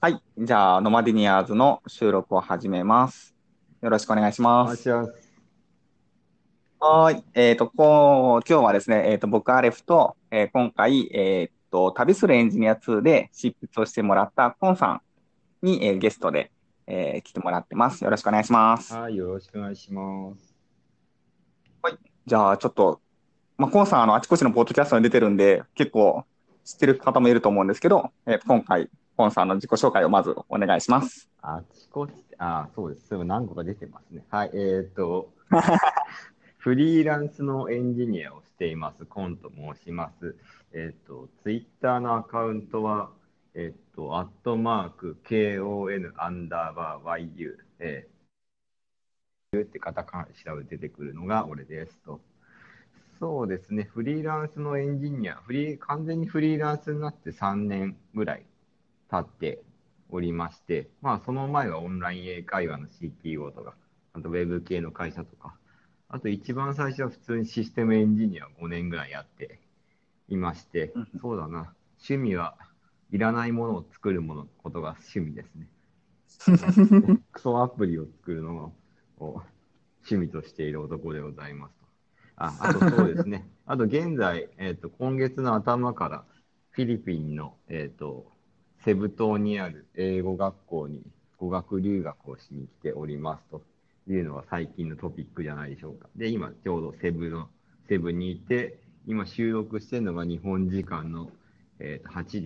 はい。じゃあ、ノマディニアーズの収録を始めます。よろしくお願いしおます。願いします。はーい。えっと、こう、今日はですね、えっと、僕、アレフと、えー今回、えっと、旅するエンジニア2で執筆をしてもらったコンさんに、えーゲストで、えー来てもらってます。よろしくお願いします。はい、よろしくお願いします。じゃあ、ちょっと、まあ、コンさん、あの、あちこちのポッドキャストに出てるんで、結構知ってる方もいると思うんですけど、えー今回、コンさんの自己紹介をまずお願いします。あちこち、あ、そうです。何個か出てますね。はい、えっ、と、フリーランスのエンジニアをしています、コンと申します。えっ、と、ツイッターのアカウントは、えっ、と、アットマーク、KON アンダーバー YU、えー、ってカタカナで調べて出てくるのが俺ですと。そうですね、フリーランスのエンジニア、フリー完全にフリーランスになって3年ぐらい経っておりまして、まあ、その前はオンライン英会話の CTO とか、あとウェブ系の会社とか、あと一番最初は普通にシステムエンジニアを5年ぐらいやっていましてうん、そうだな、趣味はいらないものを作るものことが趣味ですね。クソアプリを作るのを趣味としている男でございますと。ああとそうですね。あと現在、えっ、と、今月の頭からフィリピンの、えっ、と、セブ島にある英語学校に語学留学をしに来ておりますというのが最近のトピックじゃないでしょうか。で、今ちょうどセブの、セブにいて、今収録してるのが日本時間の、えーと8時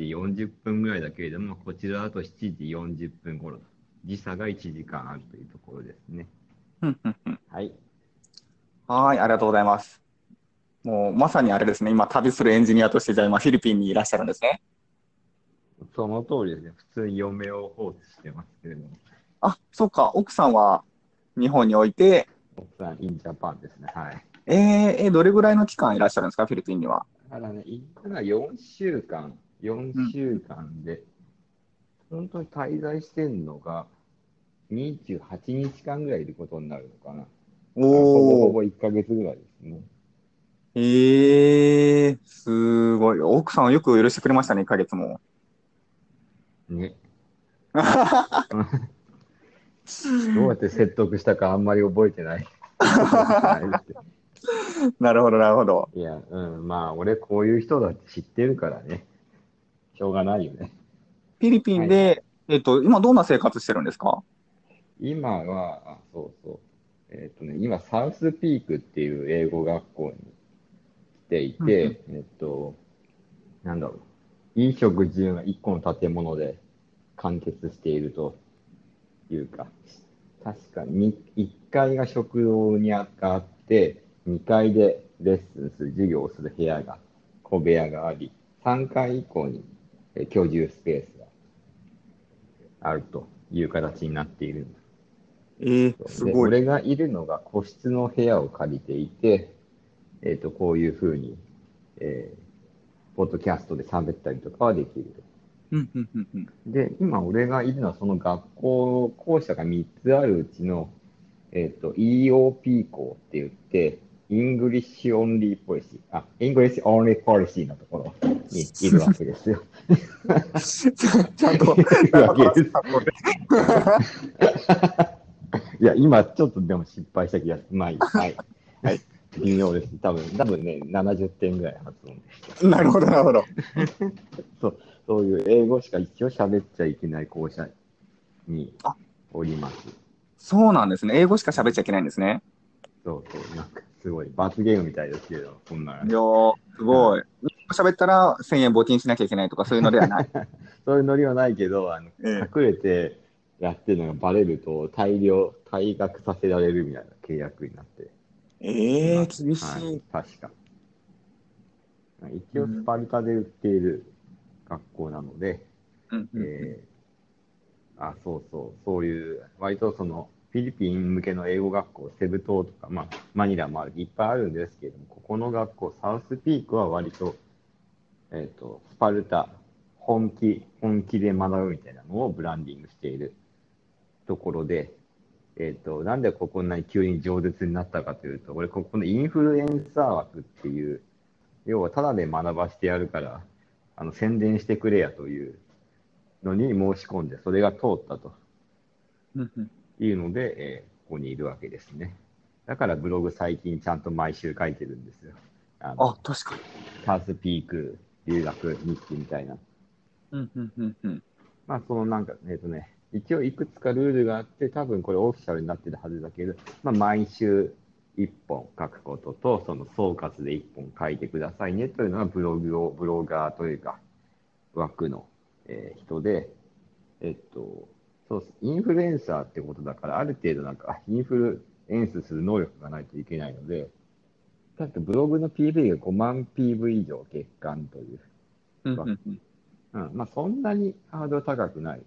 40分ぐらいだけれども、こちらだと7時40分頃と。時差が1時間あるというところですね。うんうんうんはい。はい、ありがとうございます。もうまさにあれですね、今旅するエンジニアとして、じゃあ今フィリピンにいらっしゃるんですね。その通りですね。普通に嫁を放置してますけれども、あ、そうか、奥さんは日本において、奥さん、インジャパンですね。はい。えー、えーどれぐらいの期間いらっしゃるんですか、フィリピンには。ただね、行ったのは4週間、4週間で、本当に滞在してんのが、28日間ぐらいいることになるのかな。ほぼほぼ1ヶ月ぐらいですね。えー、すごい。奥さんはよく許してくれましたね、1ヶ月も。ね。どうやって説得したかあんまり覚えてない。なるほど、なるほど。いや、うん、まあ、俺こういう人だって知ってるからね。しょうがないよね。フィリピンで、えっと、今どんな生活してるんですか？今は、あ、そうそう。えっとね、今、サウスピークっていう英語学校に来ていて、えっと、なんだろう。飲食自由が1個の建物で完結しているというか、確かに1階が食堂にあって、2階でレッスンする、授業をする部屋が、小部屋があり、3階以降にえ居住スペースがあるという形になっているんだえー、すでごい。俺がいるのが個室の部屋を借りていて、えっ、と、こういうふうに、えーポッドキャストで喋ったりとかはできると。うんうんうんうんで、今俺がいるのはその学校、校舎が3つあるうちの、えっ、と、EOP 校って言って、English Only Policy、あ、English Only Policy のところにいるわけですよ。ちゃんと、いるわけですいや、今ちょっとでも失敗した気がする。まあいい。はい。はい。微妙です。多分、多分ね、70点ぐらい発音でした。なるほど、なるほど。そう、そういう英語しか一応喋っちゃいけない校舎にあおります。そうなんですね。英語しか喋っちゃいけないんですね。そうそう、なんかすごい罰ゲームみたいですけど、そんないやー、すごい。日本語喋ったら1000円募金しなきゃいけないとかそういうのではない。そういうノリはないけど、あのえ隠れてやってるのがバレると大量、退学させられるみたいな契約になって。ええー、厳し。はいい、確か。一応、スパルタで売っている学校なので、うんうんえーあ、そうそう、そういう、割とその、フィリピン向けの英語学校、セブ島とか、まあ、マニラもあるいっぱいあるんですけれども、ここの学校、サウスピークは割と、えっ、と、スパルタ、本気、本気で学ぶみたいなのをブランディングしているところで、えっ、と、なんでここんなに急に饒舌になったかというと、俺、ここのインフルエンサー枠っていう、要はただで学ばしてやるから、あの宣伝してくれやというのに申し込んで、それが通ったというので、えーここにいるわけですね。だからブログ最近ちゃんと毎週書いてるんですよ。あのあ、確かに。サウスピーク留学日記みたいな。うんうんうんうん。まあ、そのなんか、えっ、とね、一応いくつかルールがあって、多分これオフィシャルになってるはずだけど、まあ、毎週1本書くことと、その総括で1本書いてくださいねというのがブログを、ブロガーというか、枠の、えー人で、えっと、そうインフルエンサーってことだから、ある程度なんか、インフルエンスする能力がないといけないので、だってブログの PV が5万 PV 以上月間という。うんうんうん。うん、まあそんなにハードル高くない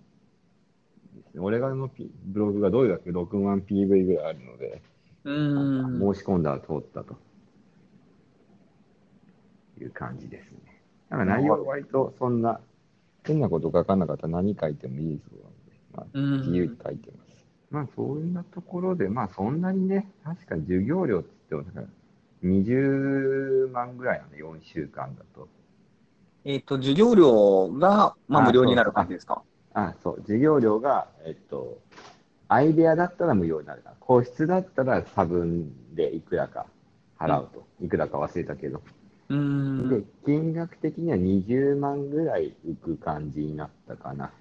ですね。俺がの、ブログがどれだけ？6万 PV ぐらいあるので、うーん。申し込んだら通ったという感じですね。だから内容は割とそんな変なこと書かなかったら何書いてもいいそうなので、まあ、自由に書いてます。まあそういうなところで、まあそんなにね、確か授業料って言っても、だから20万ぐらいなんで、4週間だと。えっと、授業料が、まあ、あ無料になる感じですか？あ、そう、授業料が、えっと、アイデアだったら無料になるから、個室だったら差分でいくらか払うと、いくらか忘れたけど、うーん。で、金額的には20万ぐらい浮く感じになったかな。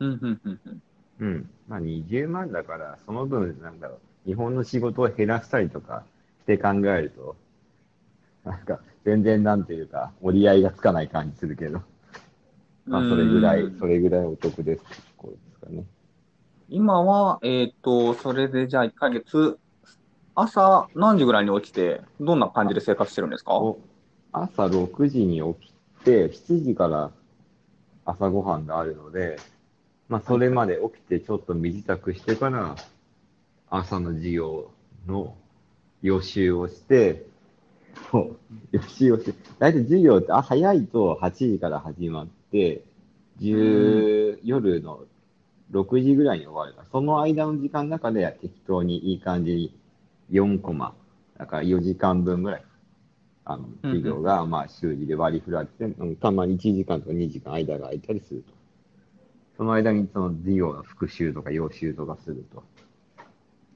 うんうんうんうん。うん。まあ20万だから、その分、なんだろう、日本の仕事を減らしたりとかして考えると、なんか、全然なんていうか、折り合いがつかない感じするけど、まあそれぐらいうん、それぐらいお得ですってところですかね。今は、えっと、それでじゃあ1ヶ月、朝何時ぐらいに起きて、どんな感じで生活してるんですか？お朝6時に起きて、7時から朝ごはんがあるので、まあ、それまで起きてちょっと身支度してから、朝の授業の予習をして、そう予習をして、大体授業ってあ早いと8時から始まって、10夜の6時ぐらいに終わるから、その間の時間の中で適当にいい感じに4コマ、だから4時間分ぐらい、あの、授業が、まあ、週次で割り振られて、うんたまに1時間とか2時間間が空いたりすると。その間にその授業の復習とか予習とかすると。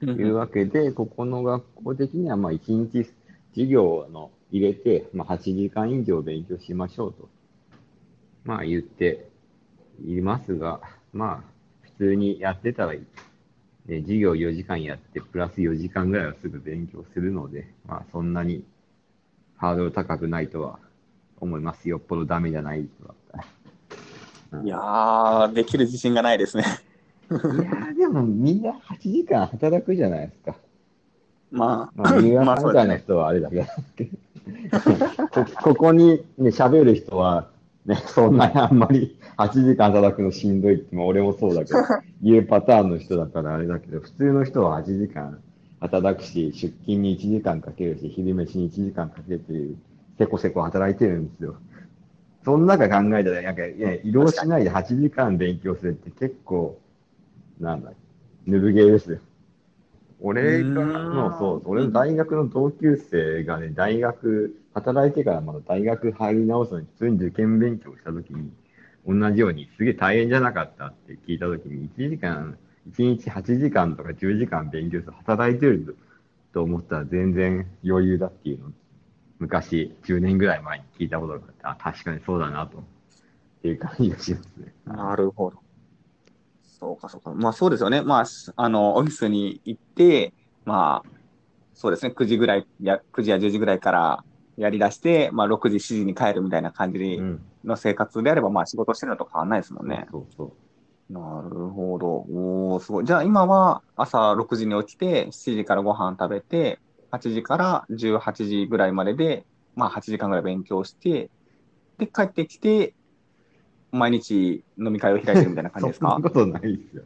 いうわけで、ここの学校的には、まあ、1日授業の入れて、まあ、8時間以上勉強しましょうと、まあ、言っていますが、まあ、普通にやってたらいい。ね、授業4時間やって、プラス4時間ぐらいはすぐ勉強するので、まあ、そんなにハードル高くないとは思います。よっぽどダメじゃない人だったら。いやー、できる自信がないですね。いやーでもみんな8時間働くじゃないですか。まあ、まあ、三浦まあさん。みたいな人はあれだけど、こここにね、喋る人は、ね、そんなにあんまり8時間働くのしんどいって、まあ、俺もそうだけど、いうパターンの人だからあれだけど、普通の人は8時間働くし、出勤に1時間かけるし、昼飯に1時間かけるっていう、せこせこ働いてるんですよ。その中考えたら、なんか、いや移動しないで8時間勉強するって結構、なんだ、ぬるゲーですよ。俺がの、んそう、俺の大学の同級生がね、大学、働いてからまだ大学入り直すのに、普通に受験勉強したときに、同じように、すげえ大変じゃなかったって聞いたときに、1時間、1日8時間とか10時間勉強する、働いてると思ったら全然余裕だっていうのを、昔、10年ぐらい前に聞いたことがあって、あ、確かにそうだなと、っていう感じがしますね。なるほど。そうか、そうか。まあそうですよね。まあ、しあの、オフィスに行って、まあ、そうですね、9時ぐらい、や9時や10時ぐらいからやり出して、まあ6時、7時に帰るみたいな感じうん。の生活であれば、まあ仕事してるのと変わらないですもんね。そうそう。なるほど。おー、すごい。じゃあ今は朝6時に起きて、7時からご飯食べて、8時から18時ぐらいまでで、まあ8時間ぐらい勉強して、で、帰ってきて、毎日飲み会を開いてるみたいな感じですか？そんなことないですよ。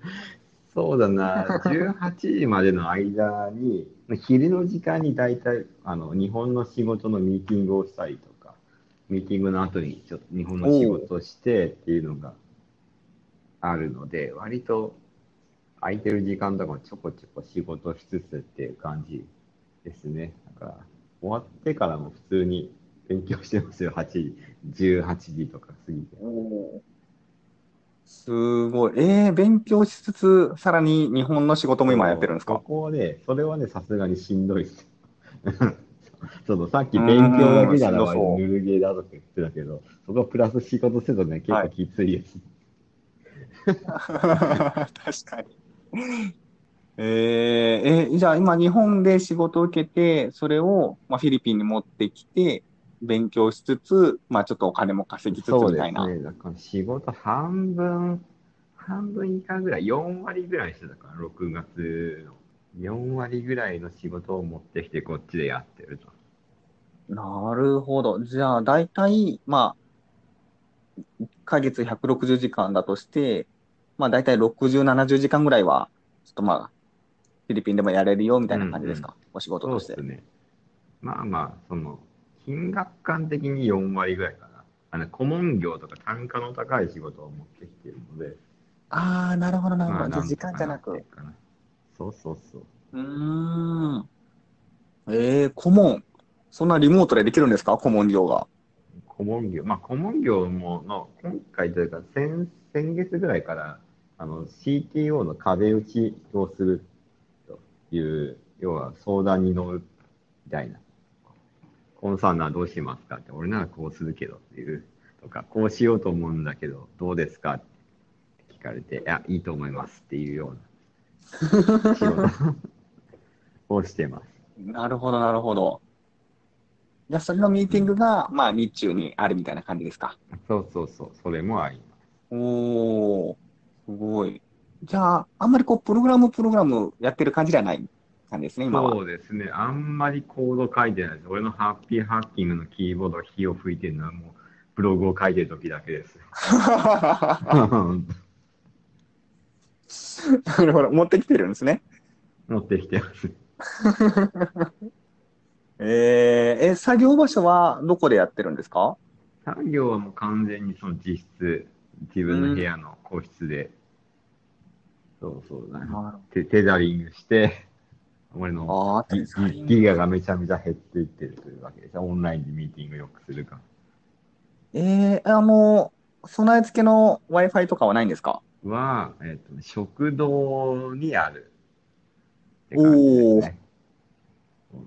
そうだな、18時までの間に、昼の時間に大体、あの、日本の仕事のミーティングをしたりとか、ミーティングの後にちょっと日本の仕事をしてっていうのがあるので、割と空いてる時間とかもちょこちょこ仕事しつつっていう感じですね。だから、終わってからも普通に勉強してますよ、8時、18時とか過ぎて。すごい。えー、勉強しつつ、さらに日本の仕事も今やってるんですこかこはね、それはね、さすがにしんどいです。そのさっき勉強だけならぬるゲーだとか言ってたけど、そこプラス仕事するとね、結構きついです。確かに。えー、えじゃあ今日本で仕事を受けて、それを、まあ、フィリピンに持ってきて、勉強しつつ、まあちょっとお金も稼ぎつつそうでみたいな。すね。だから仕事半分、半分以下ぐらい、4割ぐらいしてたから、6月の。4割ぐらいの仕事を持ってきて、こっちでやってると。なるほど。じゃあ、大体、まあ、1ヶ月160時間だとして、まあ、大体60、70時間ぐらいは、ちょっとまあ、フィリピンでもやれるよみたいな感じですか、お仕事としてそうです。ね。まあまあ、その、金額感的に4割ぐらいかな。あの、顧問業とか単価の高い仕事を持ってきてるので、ああ、なるほど、なるほまあ、ど。じゃあ、ん時間じゃなく。そうそうそう。うーん。えー、顧問。そんなリモートでできるんですか？顧問業が。顧問業、まあ、顧問業もの、今回というか、先、先月ぐらいから、あの、CTO の壁打ちをするという、要は相談に乗るみたいな。コンサーンならどうしますか？って、俺ならこうするけどっていう、とか、こうしようと思うんだけど、どうですか？って聞かれて、いや、いいと思いますっていうような仕事をしてます。なるほど、なるほど。じゃあ、それのミーティングが、まあ、日中にあるみたいな感じですか？そうそうそう、それもあります。おー、すごい。じゃあ、あんまりこう、プログラム、プログラムやってる感じではない？感じですね、今は。そうですね。あんまりコード書いてないです。俺のハッピーハッキングのキーボードが火を吹いてるのはもうブログを書いてる時だけです。なるほど、持ってきてるんですね。持ってきてます。えー、え、作業場所はどこでやってるんですか？作業はもう完全にその実質、自分の部屋の個室で、そうそうだね。テテザリングして、俺のギガがめちゃめちゃ減っていってるというわけです。オンラインでミーティングよくするから。えー、あの、備え付けの Wi-Fi とかはないんですか？は、えっ、と、食堂にあるね。そう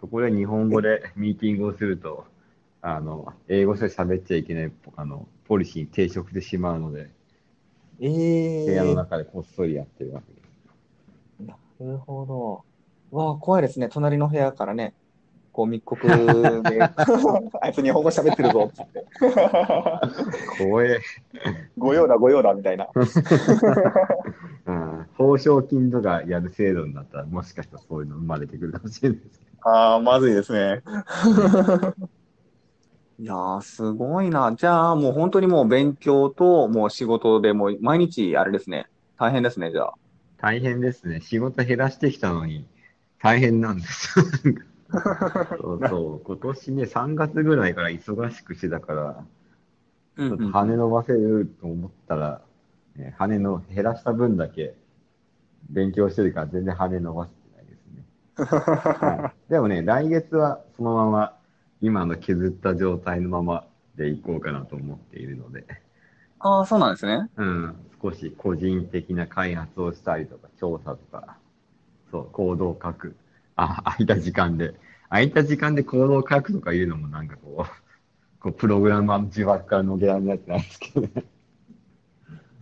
そこで日本語でミーティングをすると、あの、英語しか喋っちゃいけない、あの、ポリシーに抵触してしまうので、え部屋のー、中でこっそりやってるわけです。なるほど。わあ、怖いですね。隣の部屋からね、こう密告で、あいつ日本語喋ってるぞってって。怖え。御用だ、御用だ、みたいな。うん、報奨金とかやる制度になったら、もしかしたらそういうの生まれてくるかもしれないですけど。ああ、まずいですね。いやー、すごいな。じゃあ、もう本当にもう勉強と、もう仕事でもう毎日あれですね。大変ですね、じゃあ。大変ですね。仕事減らしてきたのに、大変なんですよ。そうそう。今年ね、3月ぐらいから忙しくしてたから、うんちょっと羽伸ばせると思ったら、ね、羽の減らした分だけ勉強してるから全然羽伸ばせてないですね。はいでもね、来月はそのまま今の削った状態のままでいこうかなと思っているので、ああ、そうなんですね。うん、少し個人的な開発をしたりとか、調査とか、そう、コードを書く。あ、空いた時間で。空いた時間でコードを書くとかいうのもなんかこう、こうプログラマーの自爆からのげられないってないですけどね。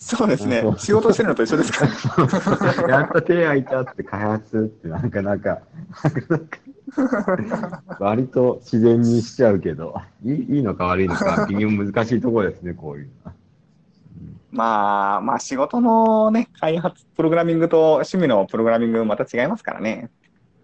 そうですね仕事してるのと一緒ですから。やっと手空いたって開発ってなんかなんか、割と自然にしちゃうけど、いいいいのか悪いのか微妙難しいところですね、こういうのは。まあ、まあ仕事のね、開発、プログラミングと趣味のプログラミングまた違いますからね。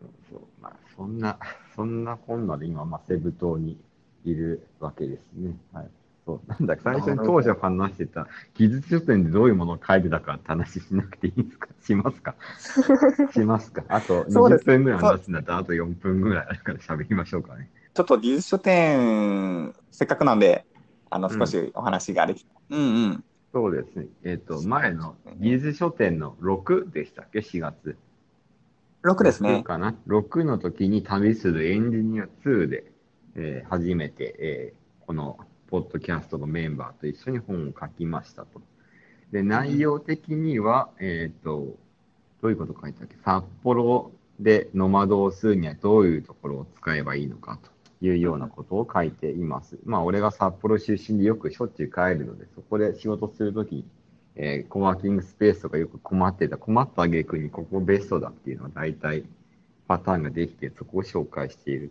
そうそうまあ、そんな、そんなこんなで今、まあ、セブ島にいるわけですね。はい。そう。なんだ、最初に当初話してた、技術書店でどういうものを書いてたかって話しなくていいですか？しますか？しますか？あと20そうです分ぐらい話すんだったら、あと4分ぐらいあるから喋りましょうかね。ちょっと技術書店、せっかくなんで、あの、うん少しお話ができた。うんうん。そうですね。えっ、と、前の技術書店の6でしたっけ ?4 月。6です6ね。かな ?6 の時に旅するエンジニア2でえー初めて、えーこのポッドキャストのメンバーと一緒に本を書きましたと。で、内容的には、えっ、と、どういうこと書いてあるっけ？札幌でノマドをするにはどういうところを使えばいいのかというようなことを書いています。まあ、俺が札幌出身でよくしょっちゅう帰るので、そこで仕事するときに、えーコワーキングスペースとかよく困ってた、困った挙句にここベストだっていうのは大体パターンができて、そこを紹介している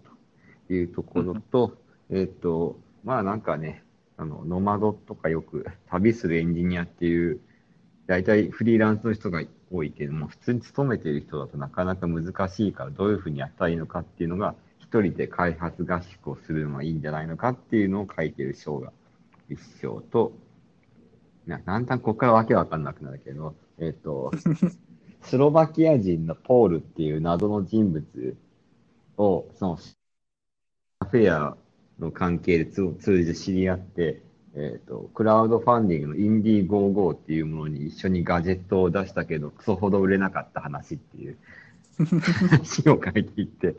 というところと、えっ、と、まあなんかね、あの、ノマドとかよく旅するエンジニアっていう、大体フリーランスの人が多いけども、普通に勤めている人だとなかなか難しいから、どういうふうにやったらいいのかっていうのが、一人で開発合宿をするのがいいんじゃないのかっていうのを書いている章が一章と、なだんだんここからわけわかんなくなるけど、えっ、と、スロバキア人のポールっていう謎の人物を、その、フェアの関係でつ通じて知り合って、えっ、と、クラウドファンディングのインディーゴーゴーっていうものに一緒にガジェットを出したけど、クソほど売れなかった話っていう。話を書いていって、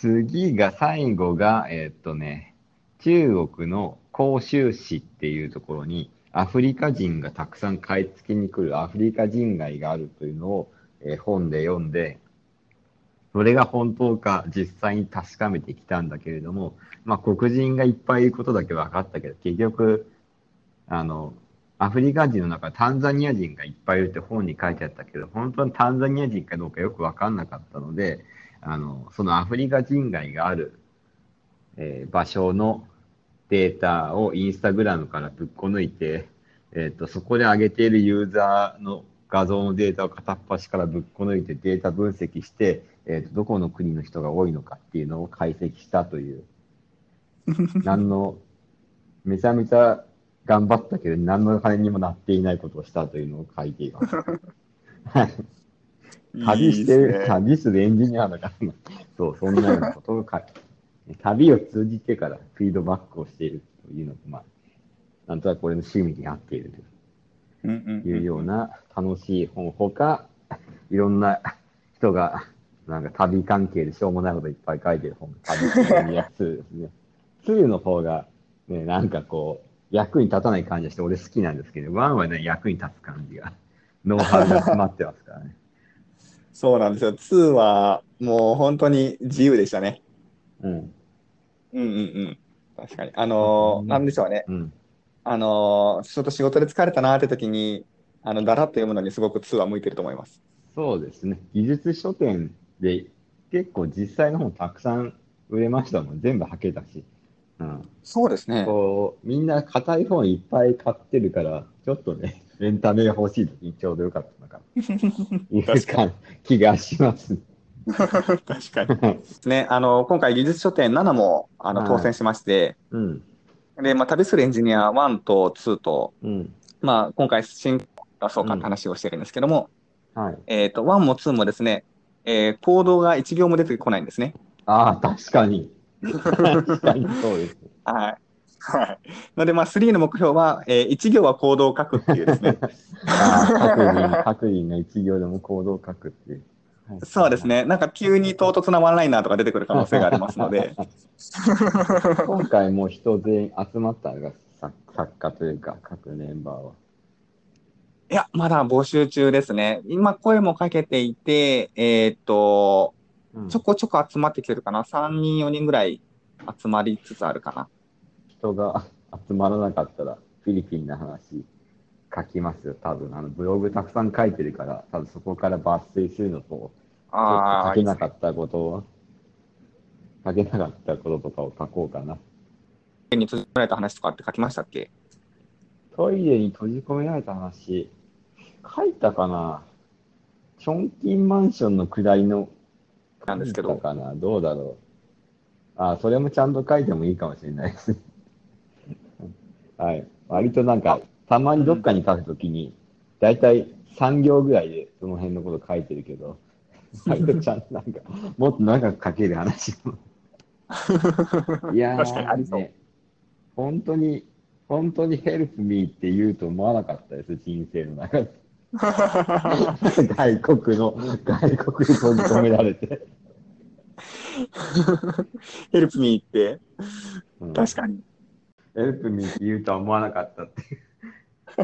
次が、最後が、えっ、とね、中国の広州市っていうところに、アフリカ人がたくさん買い付けに来るアフリカ人街があるというのを、えー本で読んで、それが本当か実際に確かめてきたんだけれども、まあ黒人がいっぱいいることだけ分かったけど、結局、あの、アフリカ人の中、タンザニア人がいっぱいいるって本に書いてあったけど、本当にタンザニア人かどうかよく分かんなかったので、あの、そのアフリカ人街がある、えー場所のデータをインスタグラムからぶっこ抜いて、えっ、と、そこで上げているユーザーの画像のデータを片っ端からぶっこ抜いてデータ分析して、えっ、と、どこの国の人が多いのかっていうのを解析したという、何の、めちゃめちゃ頑張ったけど、何の金にもなっていないことをしたというのを書いています。はい。旅してる、いいね旅するエンジニアだからな、そう、そんなようなことを書いて、旅を通じてからフィードバックをしているというのが、まあ、なんとなく俺の趣味に合っているというような楽しい本、ほか、いろんな 人が、なんか旅関係でしょうもないこといっぱい書いてる本、旅するやつですね。2の方が、ね、なんかこう、役に立たない感じがして俺好きなんですけど、1はね、役に立つ感じが、ノウハウが詰まってますからね。そうなんですよ。2はもう本当に自由でしたね。うん。うんうんうん。確かに。あのーうんなんでしょうね。うん。あのーちょっと仕事で疲れたなーって時に、あの、だらっと読むのにすごく2は向いてると思います。そうですね。技術書店で結構実際の本たくさん売れましたもん。全部履けたし。うん。そうですね。こう、みんな硬い本いっぱい買ってるから、ちょっとね、エンタメが欲しい時にちょうどよかったのかな。いう確かか気がします。確かに。ね、あの、今回技術書店7も、あの、はい当選しまして、うん。で、まあ、旅するエンジニア1と2と、うん。まあ、今回新出そうかって話をしてるんですけども、はい。えっと、1も2もですね、えーコードが1行も出てこないんですね。ああ、確かに。確かにそうです。はい。はい。ので、まあ、3の目標は、え1行はコードを書くっていうですね。ああ、各人、各人が一行でも行動を書くっていう。はいそうです。ね。なんか急に唐突なワンライナーとか出てくる可能性がありますので。今回もう人全員集まったのが作作家というか、各メンバーは。いや、まだ募集中ですね。今、声もかけていて、えーっと、うんちょこちょこ集まってきてるかな。3人、4人ぐらい集まりつつあるかな。人が集まらなかったら、フィリピンの話書きますよ、多分。あのブログたくさん書いてるから、多分そこから抜粋するのと、ああ、書けなかったことを、書けなかったこととかを書こうかな。家に閉じ込められた話とかって書きましたっけ？トイレに閉じ込められた話、書いたかな？チョンキンマンションの下りのなんですけど。かな？どうだろう。あ、それもちゃんと書いてもいいかもしれないです。はい。割となんか、たまにどっかに書くときに、だいたい3行ぐらいでその辺のこと書いてるけど、割とちゃんとなんか、もっと長く書ける話も。いやー、確かにありね、本当に、本当にヘルプミーって言うと思わなかったです、人生の中で。外国の、外国に閉じ込められて。ヘルプミーって、うん確かに。ヘルプミーって言うとは思わなかったっていう。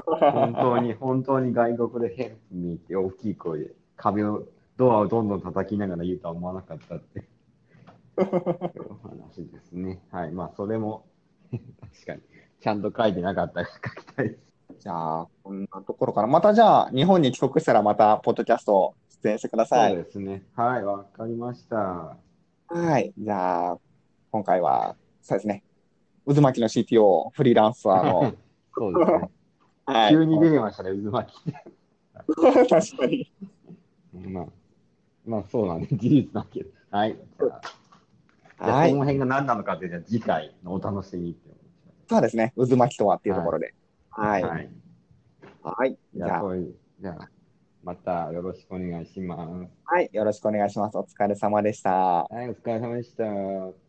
本当に、本当に外国でヘルプミーって大きい声で壁を、ドアをどんどん叩きながら言うとは思わなかったって。いうお話ですね。はい。まあ、それも、確かに、ちゃんと書いてなかったら書きたいです。じゃあ、こんなところから。またじゃあ、日本に帰国したらまた、ポッドキャスト出演してくださそうい。ですね。はい、わかりました。はい。じゃあ、今回は、そうですね。渦巻きの CTO、フリーランサーの、そうですね。はい。急に出てましたね、渦巻き。確かに。まあ、まあそうなんで、事実だけど。はい。はいこの。辺が何なのかっていうのは次回のお楽しみってそうですね。渦巻きとはっていうところで。はい。はい。はい。じゃあ、じゃあ、またよろしくお願いします。はい。よろしくお願いします。お疲れ様でした。はい、お疲れ様でした。